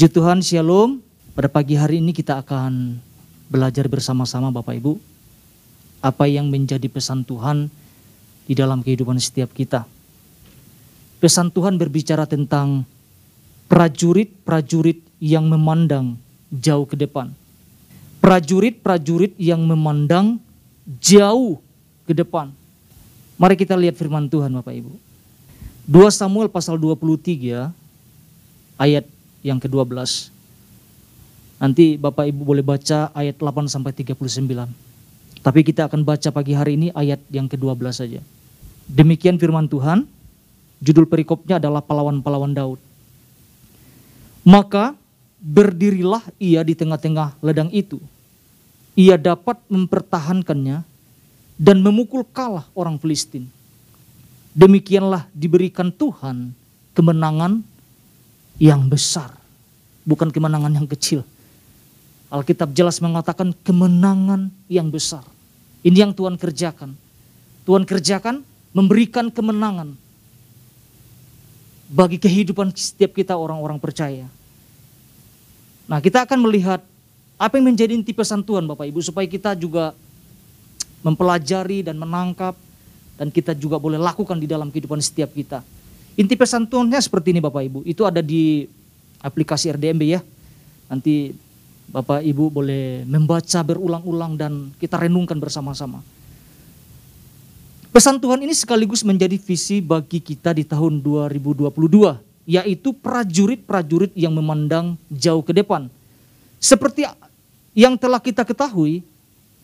Puji Tuhan, Shalom. Pada pagi hari ini kita akan belajar bersama-sama Bapak Ibu. Apa yang menjadi pesan Tuhan di dalam kehidupan setiap kita. Pesan Tuhan berbicara tentang prajurit-prajurit yang memandang jauh ke depan. Prajurit-prajurit yang memandang jauh ke depan. Mari kita lihat firman Tuhan Bapak Ibu. 2 Samuel pasal 23 ayat yang ke-12. Nanti Bapak Ibu boleh baca ayat 8 sampai 39. Tapi kita akan baca pagi hari ini ayat yang ke-12 saja. Demikian firman Tuhan. Judul perikopnya adalah pahlawan-pahlawan Daud. Maka berdirilah ia di tengah-tengah ledang itu. Ia dapat mempertahankannya dan memukul kalah orang Filistin. Demikianlah diberikan Tuhan kemenangan yang besar, bukan kemenangan yang kecil. Alkitab jelas mengatakan kemenangan yang besar. Ini yang Tuhan kerjakan. Tuhan kerjakan memberikan kemenangan bagi kehidupan setiap kita orang-orang percaya. Nah, kita akan melihat apa yang menjadi inti pesan Tuhan Bapak Ibu supaya kita juga mempelajari dan menangkap dan kita juga boleh lakukan di dalam kehidupan setiap kita. Inti pesan Tuhannya seperti ini Bapak Ibu. Itu ada di aplikasi RDMB ya. Nanti Bapak Ibu boleh membaca berulang-ulang dan kita renungkan bersama-sama. Pesan Tuhan ini sekaligus menjadi visi bagi kita di tahun 2022, yaitu prajurit-prajurit yang memandang jauh ke depan. Seperti yang telah kita ketahui,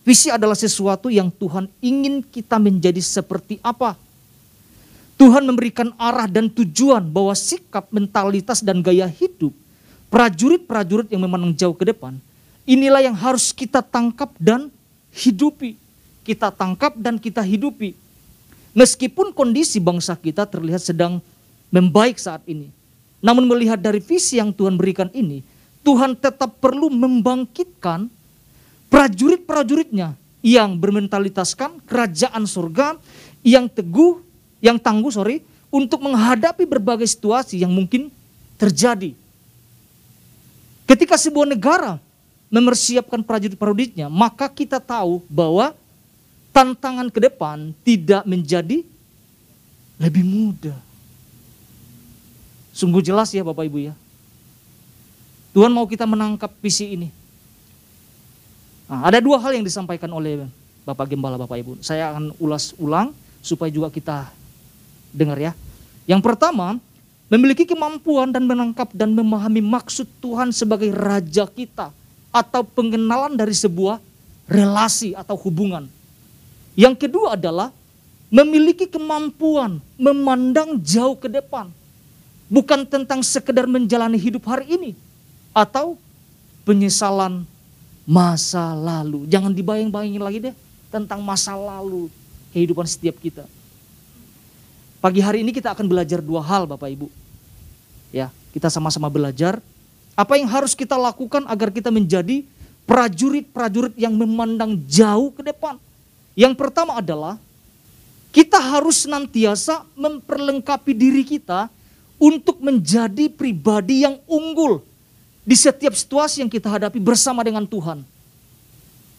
visi adalah sesuatu yang Tuhan ingin kita menjadi seperti apa Tuhan memberikan arah dan tujuan bahwa sikap, mentalitas, dan gaya hidup prajurit-prajurit yang memandang jauh ke depan, inilah yang harus kita tangkap dan hidupi. Kita tangkap dan kita hidupi. Meskipun kondisi bangsa kita terlihat sedang membaik saat ini. Namun melihat dari visi yang Tuhan berikan ini, Tuhan tetap perlu membangkitkan prajurit-prajuritnya yang bermentalitaskan kerajaan surga, yang teguh, yang tangguh sorry untuk menghadapi berbagai situasi yang mungkin terjadi. Ketika sebuah negara mempersiapkan prajurit-prajuritnya, maka kita tahu bahwa tantangan ke depan tidak menjadi lebih mudah. Sungguh jelas ya Bapak Ibu ya. Tuhan mau kita menangkap visi ini. Nah, ada dua hal yang disampaikan oleh Bapak Gembala Bapak Ibu. Saya akan ulas ulang supaya juga kita Dengar ya. Yang pertama, memiliki kemampuan dan menangkap dan memahami maksud Tuhan sebagai raja kita atau pengenalan dari sebuah relasi atau hubungan. Yang kedua adalah memiliki kemampuan memandang jauh ke depan. Bukan tentang sekedar menjalani hidup hari ini atau penyesalan masa lalu. Jangan dibayang-bayangin lagi deh tentang masa lalu kehidupan setiap kita. Pagi hari ini kita akan belajar dua hal Bapak Ibu. Ya, kita sama-sama belajar apa yang harus kita lakukan agar kita menjadi prajurit-prajurit yang memandang jauh ke depan. Yang pertama adalah kita harus senantiasa memperlengkapi diri kita untuk menjadi pribadi yang unggul di setiap situasi yang kita hadapi bersama dengan Tuhan.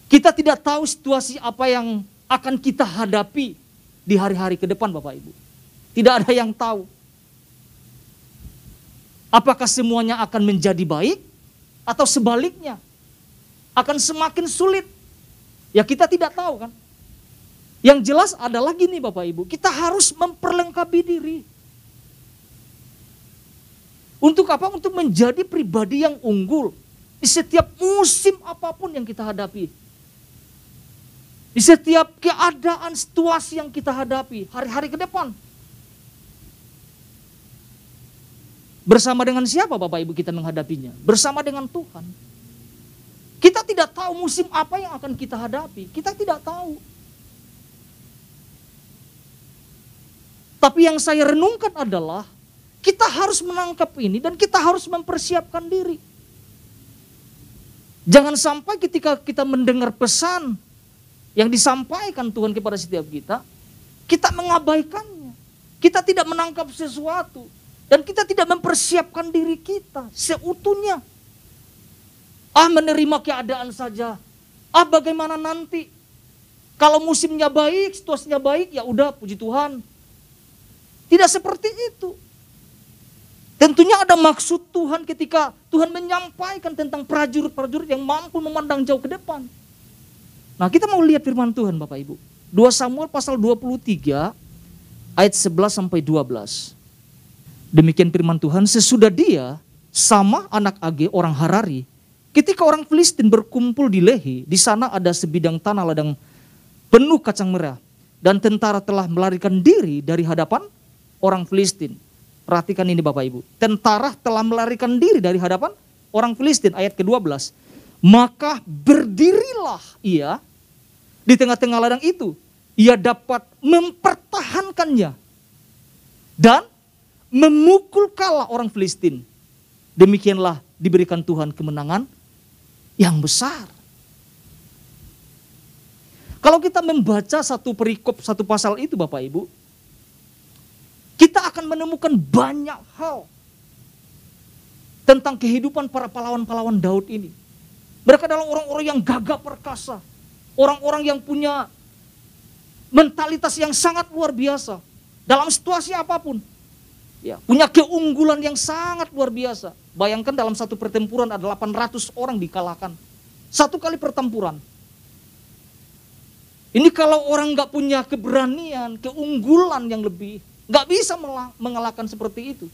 Kita tidak tahu situasi apa yang akan kita hadapi di hari-hari ke depan Bapak Ibu. Tidak ada yang tahu. Apakah semuanya akan menjadi baik atau sebaliknya? Akan semakin sulit. Ya kita tidak tahu kan. Yang jelas adalah gini Bapak Ibu, kita harus memperlengkapi diri. Untuk apa? Untuk menjadi pribadi yang unggul di setiap musim apa pun yang kita hadapi. Di setiap keadaan situasi yang kita hadapi hari-hari ke depan. Bersama dengan siapa Bapak Ibu kita menghadapinya? Bersama dengan Tuhan. Kita tidak tahu musim apa yang akan kita hadapi. Kita tidak tahu. Tapi yang saya renungkan adalah kita harus menangkap ini dan kita harus mempersiapkan diri. Jangan sampai ketika kita mendengar pesan yang disampaikan Tuhan kepada setiap kita, kita mengabaikannya. Kita tidak menangkap sesuatu. Dan kita tidak mempersiapkan diri kita seutuhnya. Ah menerima keadaan saja. Ah bagaimana nanti? Kalau musimnya baik, situasinya baik, ya udah puji Tuhan. Tidak seperti itu. Tentunya ada maksud Tuhan ketika Tuhan menyampaikan tentang prajurit-prajurit yang mampu memandang jauh ke depan. Nah kita mau lihat firman Tuhan Bapak Ibu. 2 Samuel pasal 23 ayat 11 sampai 12. Demikian firman Tuhan, sesudah dia sama anak Age orang Harari, ketika orang Filistin berkumpul di Lehi, di sana ada sebidang tanah ladang penuh kacang merah dan tentara telah melarikan diri dari hadapan orang Filistin. Perhatikan ini Bapak Ibu. Tentara telah melarikan diri dari hadapan orang Filistin ayat ke-12. Maka berdirilah ia di tengah-tengah ladang itu. Ia dapat mempertahankannya dan memukul kalah orang Filistin. Demikianlah diberikan Tuhan kemenangan yang besar. Kalau kita membaca satu perikop, satu pasal itu Bapak Ibu, kita akan menemukan banyak hal tentang kehidupan para pahlawan-pahlawan Daud ini. Mereka adalah orang-orang yang gagah perkasa, orang-orang yang punya mentalitas yang sangat luar biasa dalam situasi apa pun. Ya, punya keunggulan yang sangat luar biasa. Bayangkan dalam satu pertempuran ada 800 orang dikalahkan. Satu kali pertempuran. Ini kalau orang nggak punya keberanian, keunggulan yang lebih, nggak bisa mengalahkan seperti itu.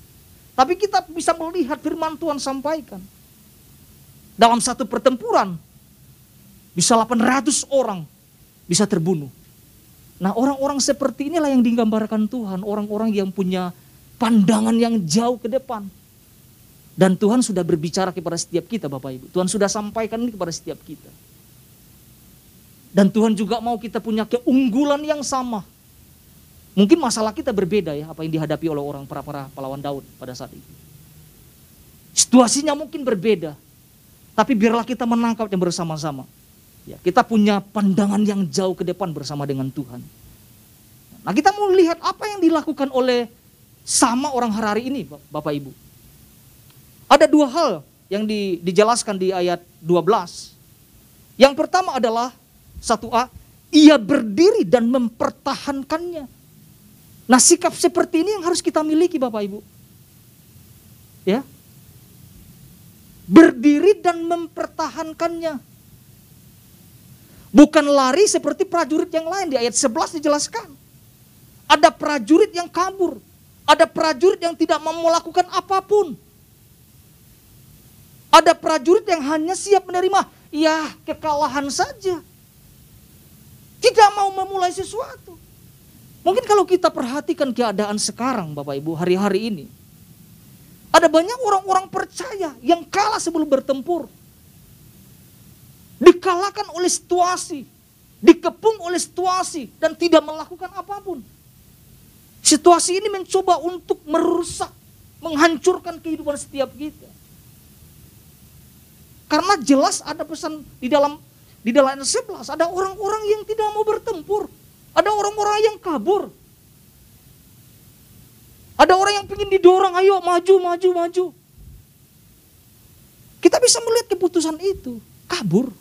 Tapi kita bisa melihat firman Tuhan sampaikan. Dalam satu pertempuran, bisa 800 orang bisa terbunuh. Nah orang-orang seperti inilah yang digambarkan Tuhan, orang-orang yang punya pandangan yang jauh ke depan. Dan Tuhan sudah berbicara kepada setiap kita Bapak Ibu. Tuhan sudah sampaikan ini kepada setiap kita. Dan Tuhan juga mau kita punya keunggulan yang sama. Mungkin masalah kita berbeda ya apa yang dihadapi oleh orang para para pahlawan Daud pada saat itu. Situasinya mungkin berbeda. Tapi biarlah kita menangkapnya bersama-sama. Ya, kita punya pandangan yang jauh ke depan bersama dengan Tuhan. Nah, kita mau lihat apa yang dilakukan oleh sama orang Harari ini Bapak Ibu. Ada dua hal yang di, dijelaskan di ayat 12. Yang pertama adalah satu a ia berdiri dan mempertahankannya. Nah sikap seperti ini yang harus kita miliki Bapak Ibu. Ya. Berdiri dan mempertahankannya. Bukan lari seperti prajurit yang lain di ayat 11 dijelaskan. Ada prajurit yang kabur, ada prajurit yang tidak mau melakukan apa pun. Ada prajurit yang hanya siap menerima, ya kekalahan saja. Tidak mau memulai sesuatu. Mungkin kalau kita perhatikan keadaan sekarang Bapak Ibu hari-hari ini. Ada banyak orang-orang percaya yang kalah sebelum bertempur. Dikalahkan oleh situasi. Dikepung oleh situasi dan tidak melakukan apa pun. Situasi ini mencoba untuk merusak, menghancurkan kehidupan setiap kita. Karena jelas ada pesan di dalam di dalam ayat 11 ada orang-orang yang tidak mau bertempur. Ada orang-orang yang kabur. Ada orang yang ingin didorong, ayo maju, maju, maju. Kita bisa melihat keputusan itu, kabur.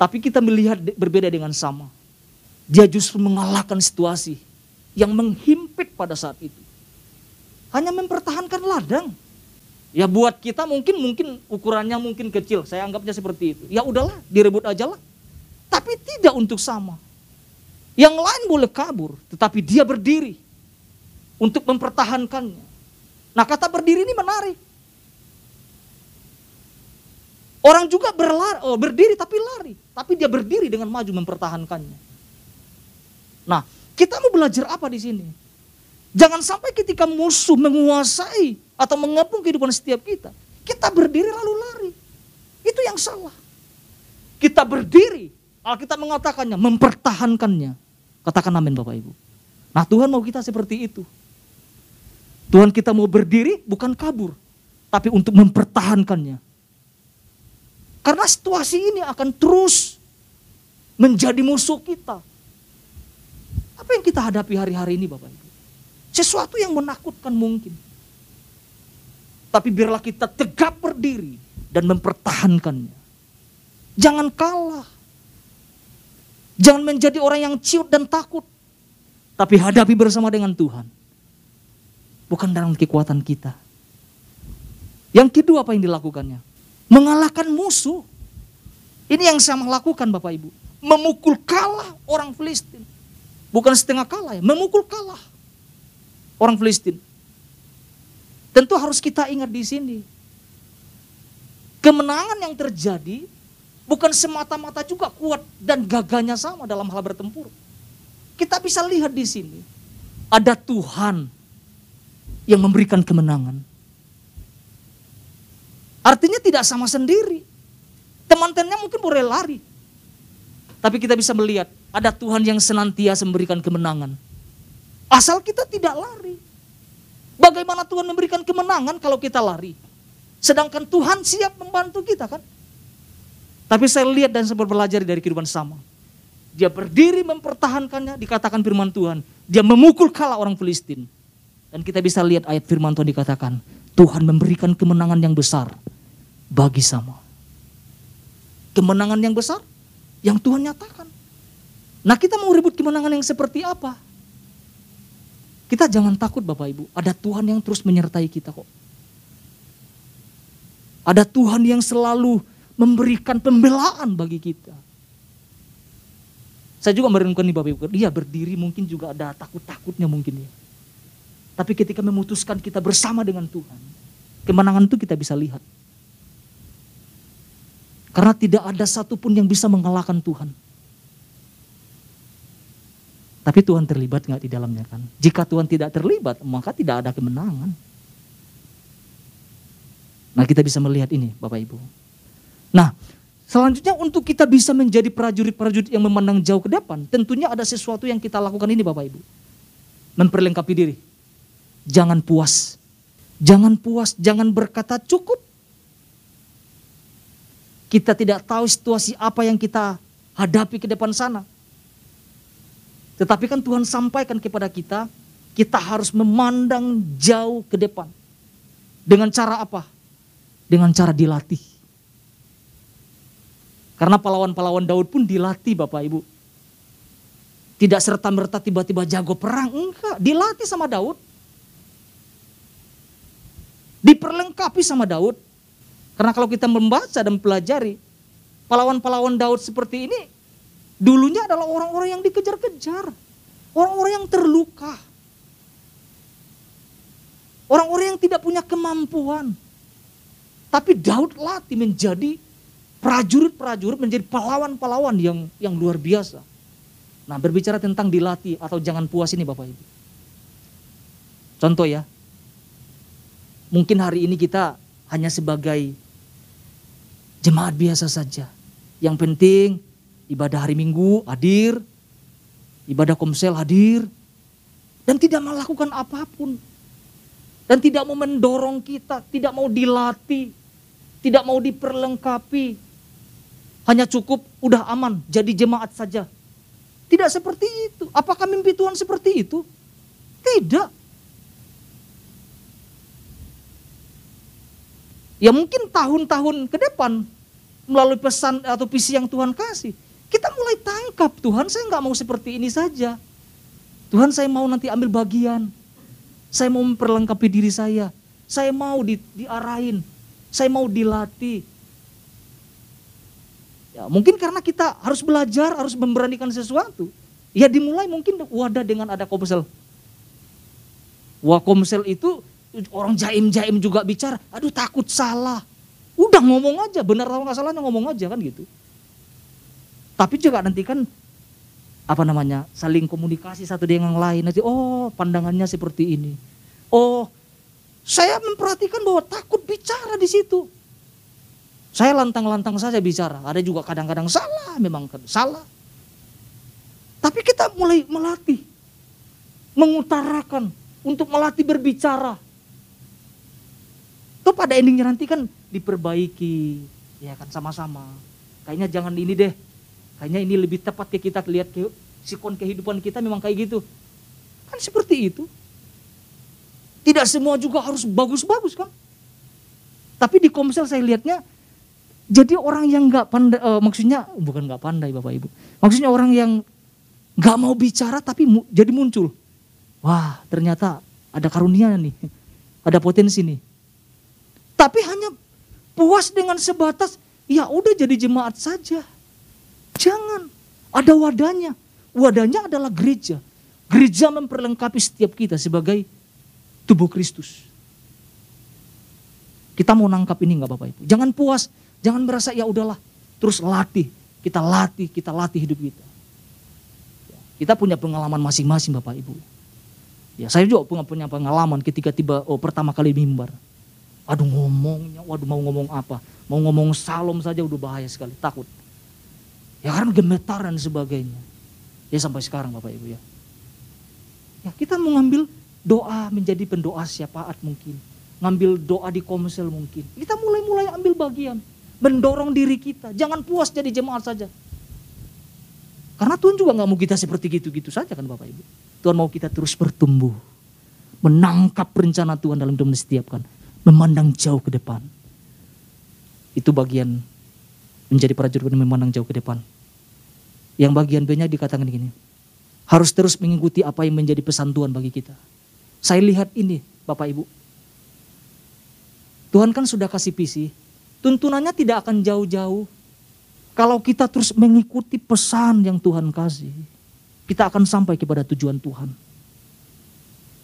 Tapi kita melihat berbeda dengan sama. Dia justru mengalahkan situasi yang menghimpit pada saat itu. Hanya mempertahankan ladang. Ya buat kita mungkin mungkin ukurannya mungkin kecil, saya anggapnya seperti itu. Ya udahlah, direbut aja lah. Tapi tidak untuk sama. Yang lain boleh kabur, tetapi dia berdiri untuk mempertahankannya. Nah kata berdiri ini menarik. Orang juga berlari, oh, berdiri tapi lari, tapi dia berdiri dengan maju mempertahankannya. Nah, kita mau belajar apa di sini? Jangan sampai ketika musuh menguasai atau mengepung kehidupan setiap kita, kita berdiri lalu lari. Itu yang salah. Kita berdiri, Alkitab mengatakannya, mempertahankannya. Katakan amin Bapak Ibu. Nah Tuhan mau kita seperti itu. Tuhan kita mau berdiri bukan kabur, tapi untuk mempertahankannya. Karena situasi ini akan terus menjadi musuh kita. Apa yang kita hadapi hari-hari ini Bapak Ibu? Sesuatu yang menakutkan mungkin. Tapi biarlah kita tegap berdiri dan mempertahankannya. Jangan kalah. Jangan menjadi orang yang ciut dan takut. Tapi hadapi bersama dengan Tuhan. Bukan dalam kekuatan kita. Yang kedua apa yang dilakukannya? Mengalahkan musuh. Ini yang saya lakukan Bapak Ibu. Memukul kalah orang Filistin. Bukan setengah kalah ya, memukul kalah orang Filistin. Tentu harus kita ingat di sini. Kemenangan yang terjadi bukan semata-mata juga kuat dan gagahnya sama dalam hal bertempur. Kita bisa lihat di sini ada Tuhan yang memberikan kemenangan. Artinya tidak sama sendiri. Teman-temannya mungkin boleh lari. Tapi kita bisa melihat ada Tuhan yang senantiasa memberikan kemenangan. Asal kita tidak lari. Bagaimana Tuhan memberikan kemenangan kalau kita lari? Sedangkan Tuhan siap membantu kita kan? Tapi saya lihat dan sempat belajar dari kehidupan sama. Dia berdiri mempertahankannya, dikatakan firman Tuhan. Dia memukul kalah orang Filistin. Dan kita bisa lihat ayat firman Tuhan dikatakan, Tuhan memberikan kemenangan yang besar bagi sama. Kemenangan yang besar yang Tuhan nyatakan. Nah kita mau ribut kemenangan yang seperti apa? Kita jangan takut Bapak Ibu, ada Tuhan yang terus menyertai kita kok. Ada Tuhan yang selalu memberikan pembelaan bagi kita. Saya juga merenungkan nih Bapak Ibu, dia berdiri mungkin juga ada takut-takutnya mungkin ya. Tapi ketika memutuskan kita bersama dengan Tuhan, kemenangan itu kita bisa lihat. Karena tidak ada satupun yang bisa mengalahkan Tuhan. Tapi Tuhan terlibat nggak di dalamnya kan? Jika Tuhan tidak terlibat, maka tidak ada kemenangan. Nah kita bisa melihat ini Bapak Ibu. Nah selanjutnya untuk kita bisa menjadi prajurit-prajurit yang memandang jauh ke depan, tentunya ada sesuatu yang kita lakukan ini Bapak Ibu. Memperlengkapi diri. Jangan puas. Jangan puas, jangan berkata cukup kita tidak tahu situasi apa yang kita hadapi ke depan sana. Tetapi kan Tuhan sampaikan kepada kita, kita harus memandang jauh ke depan. Dengan cara apa? Dengan cara dilatih. Karena pahlawan-pahlawan Daud pun dilatih Bapak Ibu. Tidak serta-merta tiba-tiba jago perang, enggak. Dilatih sama Daud. Diperlengkapi sama Daud. Karena kalau kita membaca dan pelajari, pahlawan-pahlawan Daud seperti ini, dulunya adalah orang-orang yang dikejar-kejar. Orang-orang yang terluka. Orang-orang yang tidak punya kemampuan. Tapi Daud latih menjadi prajurit-prajurit, menjadi pahlawan-pahlawan yang yang luar biasa. Nah berbicara tentang dilatih atau jangan puas ini Bapak Ibu. Contoh ya, mungkin hari ini kita hanya sebagai Jemaat biasa saja. Yang penting ibadah hari Minggu hadir, ibadah komsel hadir, dan tidak melakukan apa pun. Dan tidak mau mendorong kita, tidak mau dilatih, tidak mau diperlengkapi. Hanya cukup udah aman, jadi jemaat saja. Tidak seperti itu. Apakah mimpi Tuhan seperti itu? Tidak. Ya mungkin tahun-tahun ke depan melalui pesan atau visi yang Tuhan kasih. Kita mulai tangkap Tuhan saya nggak mau seperti ini saja. Tuhan saya mau nanti ambil bagian. Saya mau memperlengkapi diri saya. Saya mau di, diarahin. Saya mau dilatih. Ya, mungkin karena kita harus belajar, harus memberanikan sesuatu. Ya dimulai mungkin wadah dengan ada komsel. Wah komsel itu orang jaim-jaim juga bicara, aduh takut salah. Udah ngomong aja, benar atau nggak salahnya ngomong aja kan gitu. Tapi juga nanti kan apa namanya saling komunikasi satu dengan yang lain nanti oh pandangannya seperti ini. Oh saya memperhatikan bahwa takut bicara di situ. Saya lantang-lantang saja bicara. Ada juga kadang-kadang salah memang kan salah. Tapi kita mulai melatih mengutarakan untuk melatih berbicara. Tuh pada endingnya nanti kan diperbaiki, ya kan sama-sama. Kayaknya jangan ini deh, kayaknya ini lebih tepat ke kita lihat ke sikon kehidupan kita memang kayak gitu. Kan seperti itu. Tidak semua juga harus bagus-bagus kan. Tapi di komsel saya lihatnya jadi orang yang nggak pandai, uh, maksudnya bukan nggak pandai bapak ibu, maksudnya orang yang nggak mau bicara tapi mu, jadi muncul. Wah ternyata ada karunia nih, ada potensi nih. Tapi hanya puas dengan sebatas ya udah jadi jemaat saja. Jangan, ada wadahnya. Wadahnya adalah gereja. Gereja memperlengkapi setiap kita sebagai tubuh Kristus. Kita mau nangkap ini nggak Bapak Ibu? Jangan puas Jangan merasa ya udahlah, terus latih, kita latih, kita latih hidup kita. Kita punya pengalaman masing-masing Bapak Ibu. Ya, saya juga punya, pengalaman ketika tiba oh, pertama kali mimbar. Aduh ngomongnya, waduh mau ngomong apa? Mau ngomong salom saja udah bahaya sekali, takut. Ya karena gemetar dan sebagainya. Ya sampai sekarang Bapak Ibu ya. Ya kita mau ngambil doa menjadi pendoa syafaat mungkin. Ngambil doa di komsel mungkin. Kita mulai-mulai ambil bagian mendorong diri kita. Jangan puas jadi jemaat saja. Karena Tuhan juga nggak mau kita seperti gitu-gitu saja kan Bapak Ibu. Tuhan mau kita terus bertumbuh. Menangkap rencana Tuhan dalam hidup setiap kan. Memandang jauh ke depan. Itu bagian menjadi prajurit memandang jauh ke depan. Yang bagian B-nya dikatakan gini. Harus terus mengikuti apa yang menjadi pesan Tuhan bagi kita. Saya lihat ini Bapak Ibu. Tuhan kan sudah kasih visi, tuntunannya tidak akan jauh-jauh. Kalau kita terus mengikuti pesan yang Tuhan kasih, kita akan sampai kepada tujuan Tuhan.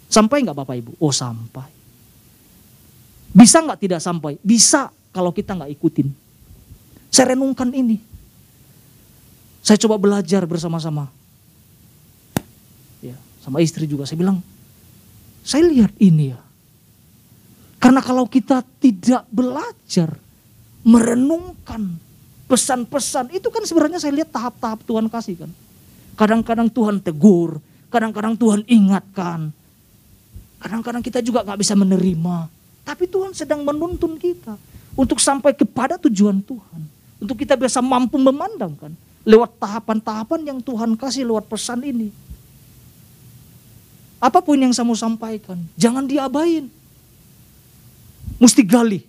Sampai nggak Bapak Ibu? Oh sampai. Bisa nggak tidak sampai? Bisa kalau kita nggak ikutin. Saya renungkan ini. Saya coba belajar bersama-sama. Ya, sama istri juga saya bilang, saya lihat ini ya. Karena kalau kita tidak belajar, merenungkan pesan-pesan itu kan sebenarnya saya lihat tahap-tahap Tuhan kasih kan. Kadang-kadang Tuhan tegur, kadang-kadang Tuhan ingatkan, kadang-kadang kita juga nggak bisa menerima. Tapi Tuhan sedang menuntun kita untuk sampai kepada tujuan Tuhan. Untuk kita bisa mampu memandangkan lewat tahapan-tahapan yang Tuhan kasih lewat pesan ini. Apa pun yang saya mau sampaikan, jangan diabain. Mesti gali,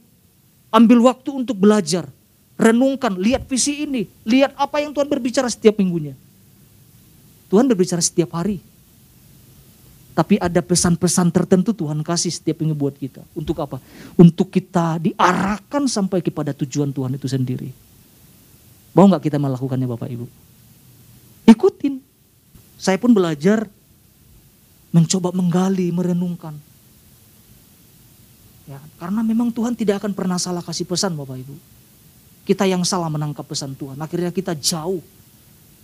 Ambil waktu untuk belajar. Renungkan, lihat visi ini. Lihat apa yang Tuhan berbicara setiap minggunya. Tuhan berbicara setiap hari. Tapi ada pesan-pesan tertentu Tuhan kasih setiap minggu buat kita. Untuk apa? Untuk kita diarahkan sampai kepada tujuan Tuhan itu sendiri. Mau nggak kita melakukannya Bapak Ibu? Ikutin. Saya pun belajar mencoba menggali, merenungkan. Ya, karena memang Tuhan tidak akan pernah salah kasih pesan Bapak Ibu. Kita yang salah menangkap pesan Tuhan. Akhirnya kita jauh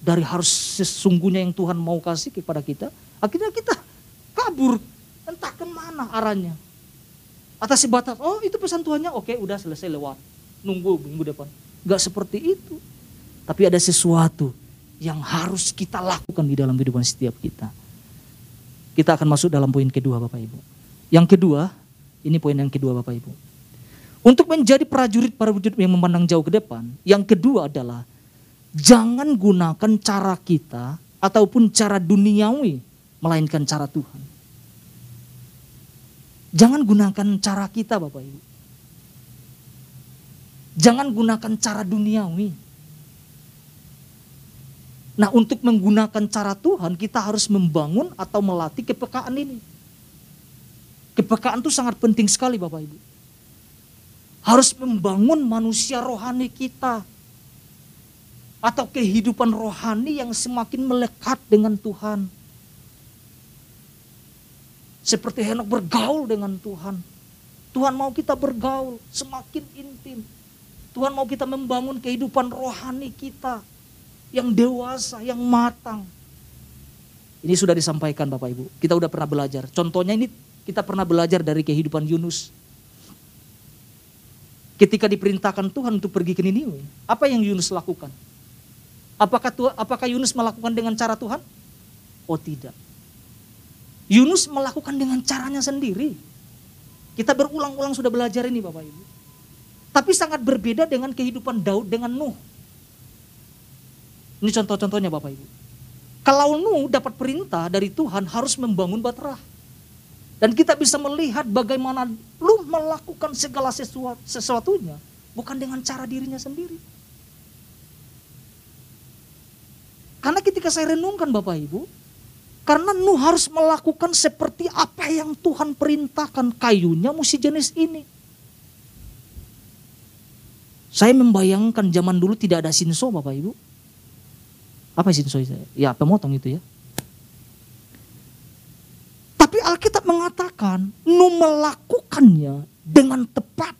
dari harus sesungguhnya yang Tuhan mau kasih kepada kita. Akhirnya kita kabur. Entah ke mana arahnya. Atas sebatas, oh itu pesan Tuhannya, oke udah selesai lewat. Nunggu minggu depan. Gak seperti itu. Tapi ada sesuatu yang harus kita lakukan di dalam kehidupan setiap kita. Kita akan masuk dalam poin kedua Bapak Ibu. Yang kedua, ini poin yang kedua Bapak Ibu. Untuk menjadi prajurit prajurit yang memandang jauh ke depan, yang kedua adalah jangan gunakan cara kita ataupun cara duniawi melainkan cara Tuhan. Jangan gunakan cara kita Bapak Ibu. Jangan gunakan cara duniawi. Nah untuk menggunakan cara Tuhan kita harus membangun atau melatih kepekaan ini. Kepekaan itu sangat penting sekali Bapak Ibu. Harus membangun manusia rohani kita. Atau kehidupan rohani yang semakin melekat dengan Tuhan. Seperti Henok bergaul dengan Tuhan. Tuhan mau kita bergaul semakin intim. Tuhan mau kita membangun kehidupan rohani kita. Yang dewasa, yang matang. Ini sudah disampaikan Bapak Ibu. Kita udah pernah belajar. Contohnya ini kita pernah belajar dari kehidupan Yunus. Ketika diperintahkan Tuhan untuk pergi ke Niniwe, apa yang Yunus lakukan? Apakah apakah Yunus melakukan dengan cara Tuhan? Oh tidak. Yunus melakukan dengan caranya sendiri. Kita berulang-ulang sudah belajar ini Bapak Ibu. Tapi sangat berbeda dengan kehidupan Daud dengan Nuh. Ini contoh-contohnya Bapak Ibu. Kalau Nuh dapat perintah dari Tuhan harus membangun baterah. Dan kita bisa melihat bagaimana Tuhan melakukan segala sesuatu, sesuatunya bukan dengan cara dirinya sendiri. Karena ketika saya renungkan Bapak Ibu, karena Nuh harus melakukan seperti apa yang Tuhan perintahkan kayunya mesti jenis ini. Saya membayangkan zaman dulu tidak ada sinso Bapak Ibu. Apa sinso itu? Ya pemotong itu ya. Tapi Alkitab mengatakan Nuh melakukannya dengan tepat.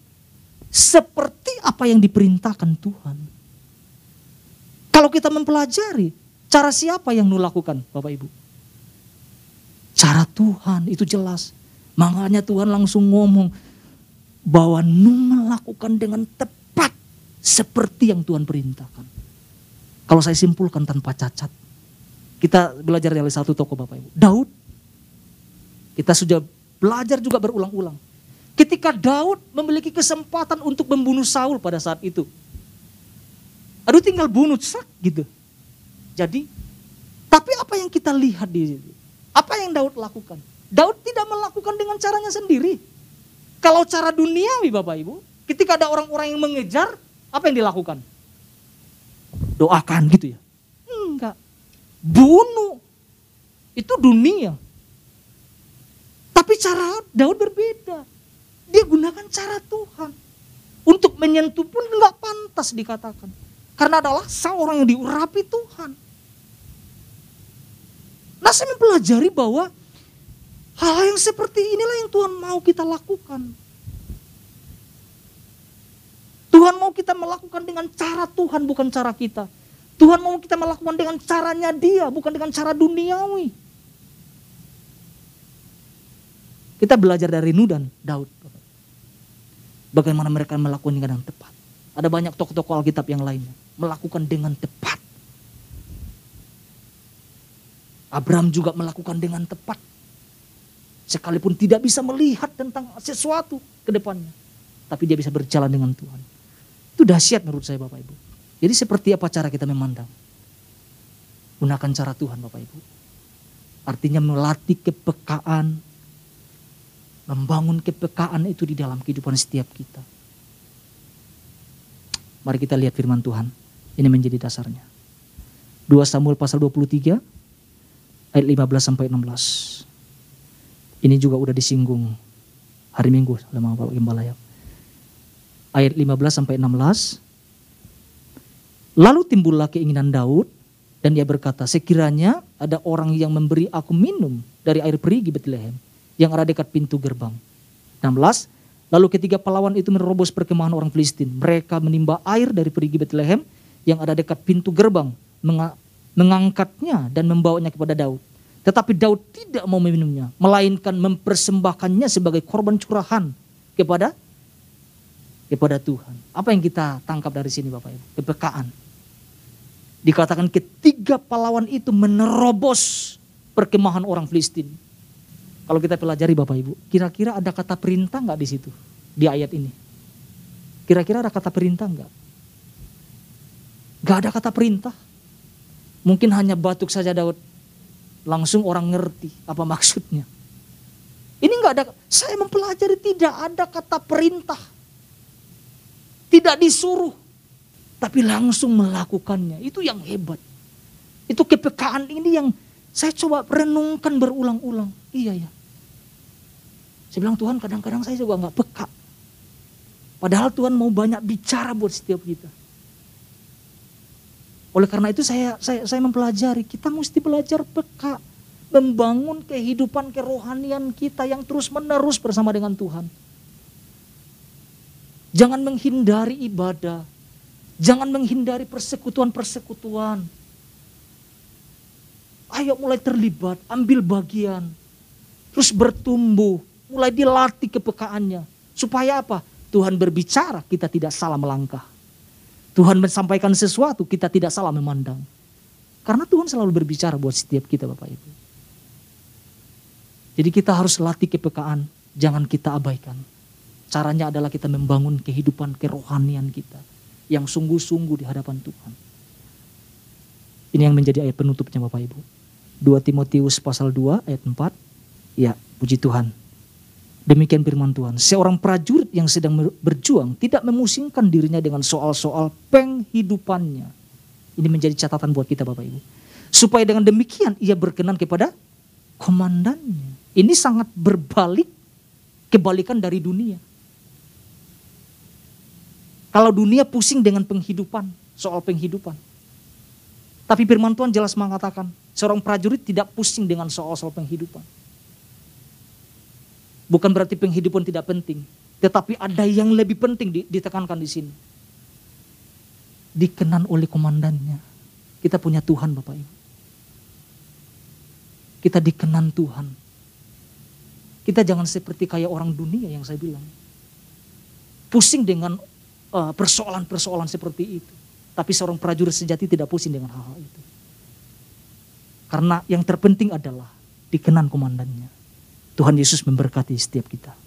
Seperti apa yang diperintahkan Tuhan. Kalau kita mempelajari cara siapa yang Nuh lakukan Bapak Ibu? Cara Tuhan itu jelas. Makanya Tuhan langsung ngomong bahwa Nuh melakukan dengan tepat seperti yang Tuhan perintahkan. Kalau saya simpulkan tanpa cacat, kita belajar dari satu toko Bapak Ibu. Daud, kita sudah belajar juga berulang-ulang. Ketika Daud memiliki kesempatan untuk membunuh Saul pada saat itu. Aduh tinggal bunuh sak gitu. Jadi, tapi apa yang kita lihat di situ? Apa yang Daud lakukan? Daud tidak melakukan dengan caranya sendiri. Kalau cara duniawi Bapak Ibu, ketika ada orang-orang yang mengejar, apa yang dilakukan? Doakan gitu ya. Enggak. Bunuh. Itu dunia. Tapi cara Daud berbeda. Dia gunakan cara Tuhan. Untuk menyentuh pun enggak pantas dikatakan. Karena adalah seorang yang diurapi Tuhan. Nah saya mempelajari bahwa hal yang seperti inilah yang Tuhan mau kita lakukan. Tuhan mau kita melakukan dengan cara Tuhan bukan cara kita. Tuhan mau kita melakukan dengan caranya dia bukan dengan cara duniawi. Kita belajar dari Nuh dan Daud. Bagaimana mereka melakukan dengan tepat. Ada banyak tokoh-tokoh Alkitab yang lainnya. Melakukan dengan tepat. Abraham juga melakukan dengan tepat. Sekalipun tidak bisa melihat tentang sesuatu ke depannya. Tapi dia bisa berjalan dengan Tuhan. Itu dahsyat menurut saya Bapak Ibu. Jadi seperti apa cara kita memandang? Gunakan cara Tuhan Bapak Ibu. Artinya melatih kepekaan. Membangun kepekaan itu di dalam kehidupan setiap kita. Mari kita lihat firman Tuhan. Ini menjadi dasarnya. 2 Samuel pasal 23 ayat 15 sampai 16. Ini juga udah disinggung hari Minggu sama Bapak Gembala ya. Ayat 15 sampai 16. Lalu timbullah keinginan Daud dan dia berkata, sekiranya ada orang yang memberi aku minum dari air perigi Bethlehem yang ada dekat pintu gerbang. 16. Lalu ketiga pahlawan itu menerobos perkemahan orang Filistin. Mereka menimba air dari perigi Bethlehem yang ada dekat pintu gerbang mengangkatnya dan membawanya kepada Daud. Tetapi Daud tidak mau meminumnya, melainkan mempersembahkannya sebagai korban curahan kepada kepada Tuhan. Apa yang kita tangkap dari sini Bapak Ibu? Kepekaan. Dikatakan ketiga pahlawan itu menerobos perkemahan orang Filistin. Kalau kita pelajari Bapak Ibu, kira-kira ada kata perintah nggak di situ di ayat ini? Kira-kira ada kata perintah nggak? Gak ada kata perintah. Mungkin hanya batuk saja Daud. Langsung orang ngerti apa maksudnya. Ini nggak ada, saya mempelajari tidak ada kata perintah. Tidak disuruh. Tapi langsung melakukannya. Itu yang hebat. Itu kepekaan ini yang saya coba renungkan berulang-ulang. Iya ya. Saya bilang Tuhan kadang-kadang saya juga nggak peka. Padahal Tuhan mau banyak bicara buat setiap kita. Oleh karena itu saya saya saya mempelajari, kita mesti belajar peka membangun kehidupan kerohanian kita yang terus-menerus bersama dengan Tuhan. Jangan menghindari ibadah. Jangan menghindari persekutuan-persekutuan. Ayo mulai terlibat, ambil bagian. Terus bertumbuh, mulai dilatih kepekaannya. Supaya apa? Tuhan berbicara, kita tidak salah melangkah. Tuhan menyampaikan sesuatu, kita tidak salah memandang. Karena Tuhan selalu berbicara buat setiap kita Bapak Ibu. Jadi kita harus latih kepekaan, jangan kita abaikan. Caranya adalah kita membangun kehidupan kerohanian kita yang sungguh-sungguh di hadapan Tuhan. Ini yang menjadi ayat penutupnya Bapak Ibu. 2 Timotius pasal 2 ayat 4. Ya, puji Tuhan. Demikian firman Tuhan. Seorang prajurit yang sedang berjuang tidak memusingkan dirinya dengan soal-soal penghidupannya. Ini menjadi catatan buat kita Bapak Ibu. Supaya dengan demikian ia berkenan kepada komandannya. Ini sangat berbalik kebalikan dari dunia. Kalau dunia pusing dengan penghidupan, soal penghidupan. Tapi firman Tuhan jelas mengatakan, seorang prajurit tidak pusing dengan soal-soal penghidupan. Bukan berarti penghidupan tidak penting, tetapi ada yang lebih penting ditekankan di sini. Dikenan oleh komandannya. Kita punya Tuhan Bapak Ibu. Kita dikenan Tuhan. Kita jangan seperti kayak orang dunia yang saya bilang. Pusing dengan uh, persoalan-persoalan seperti itu. Tapi seorang prajurit sejati tidak pusing dengan hal-hal itu. Karena yang terpenting adalah dikenan komandannya. Tuhan Yesus memberkati setiap kita.